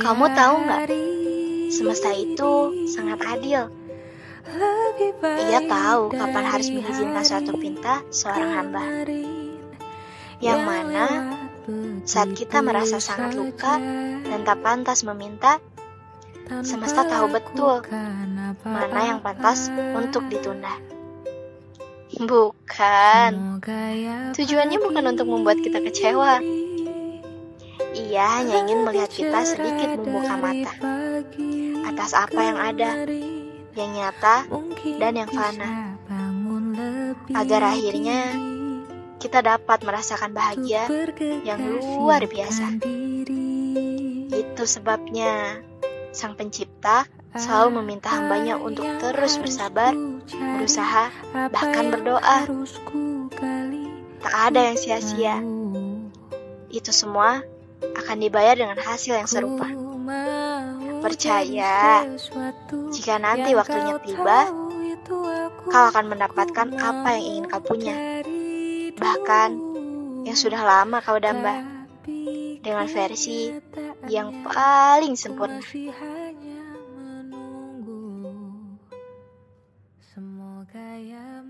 Kamu tahu nggak? Semesta itu sangat adil. Ia tahu kapan harus mengizinkan suatu pinta seorang hamba. Yang mana saat kita merasa sangat luka dan tak pantas meminta, semesta tahu betul mana yang pantas untuk ditunda. Bukan. Tujuannya bukan untuk membuat kita kecewa. Ia hanya ingin melihat kita sedikit membuka mata atas apa yang ada, yang nyata, dan yang fana. Agar akhirnya kita dapat merasakan bahagia yang luar biasa. Itu sebabnya Sang Pencipta selalu meminta hambanya untuk terus bersabar, berusaha, bahkan berdoa. Tak ada yang sia-sia. Itu semua akan dibayar dengan hasil yang serupa. Percaya, jika nanti waktunya tiba, kau akan mendapatkan apa yang ingin kau punya. Bahkan, yang sudah lama kau damba. Dengan versi yang paling sempurna. Semoga ya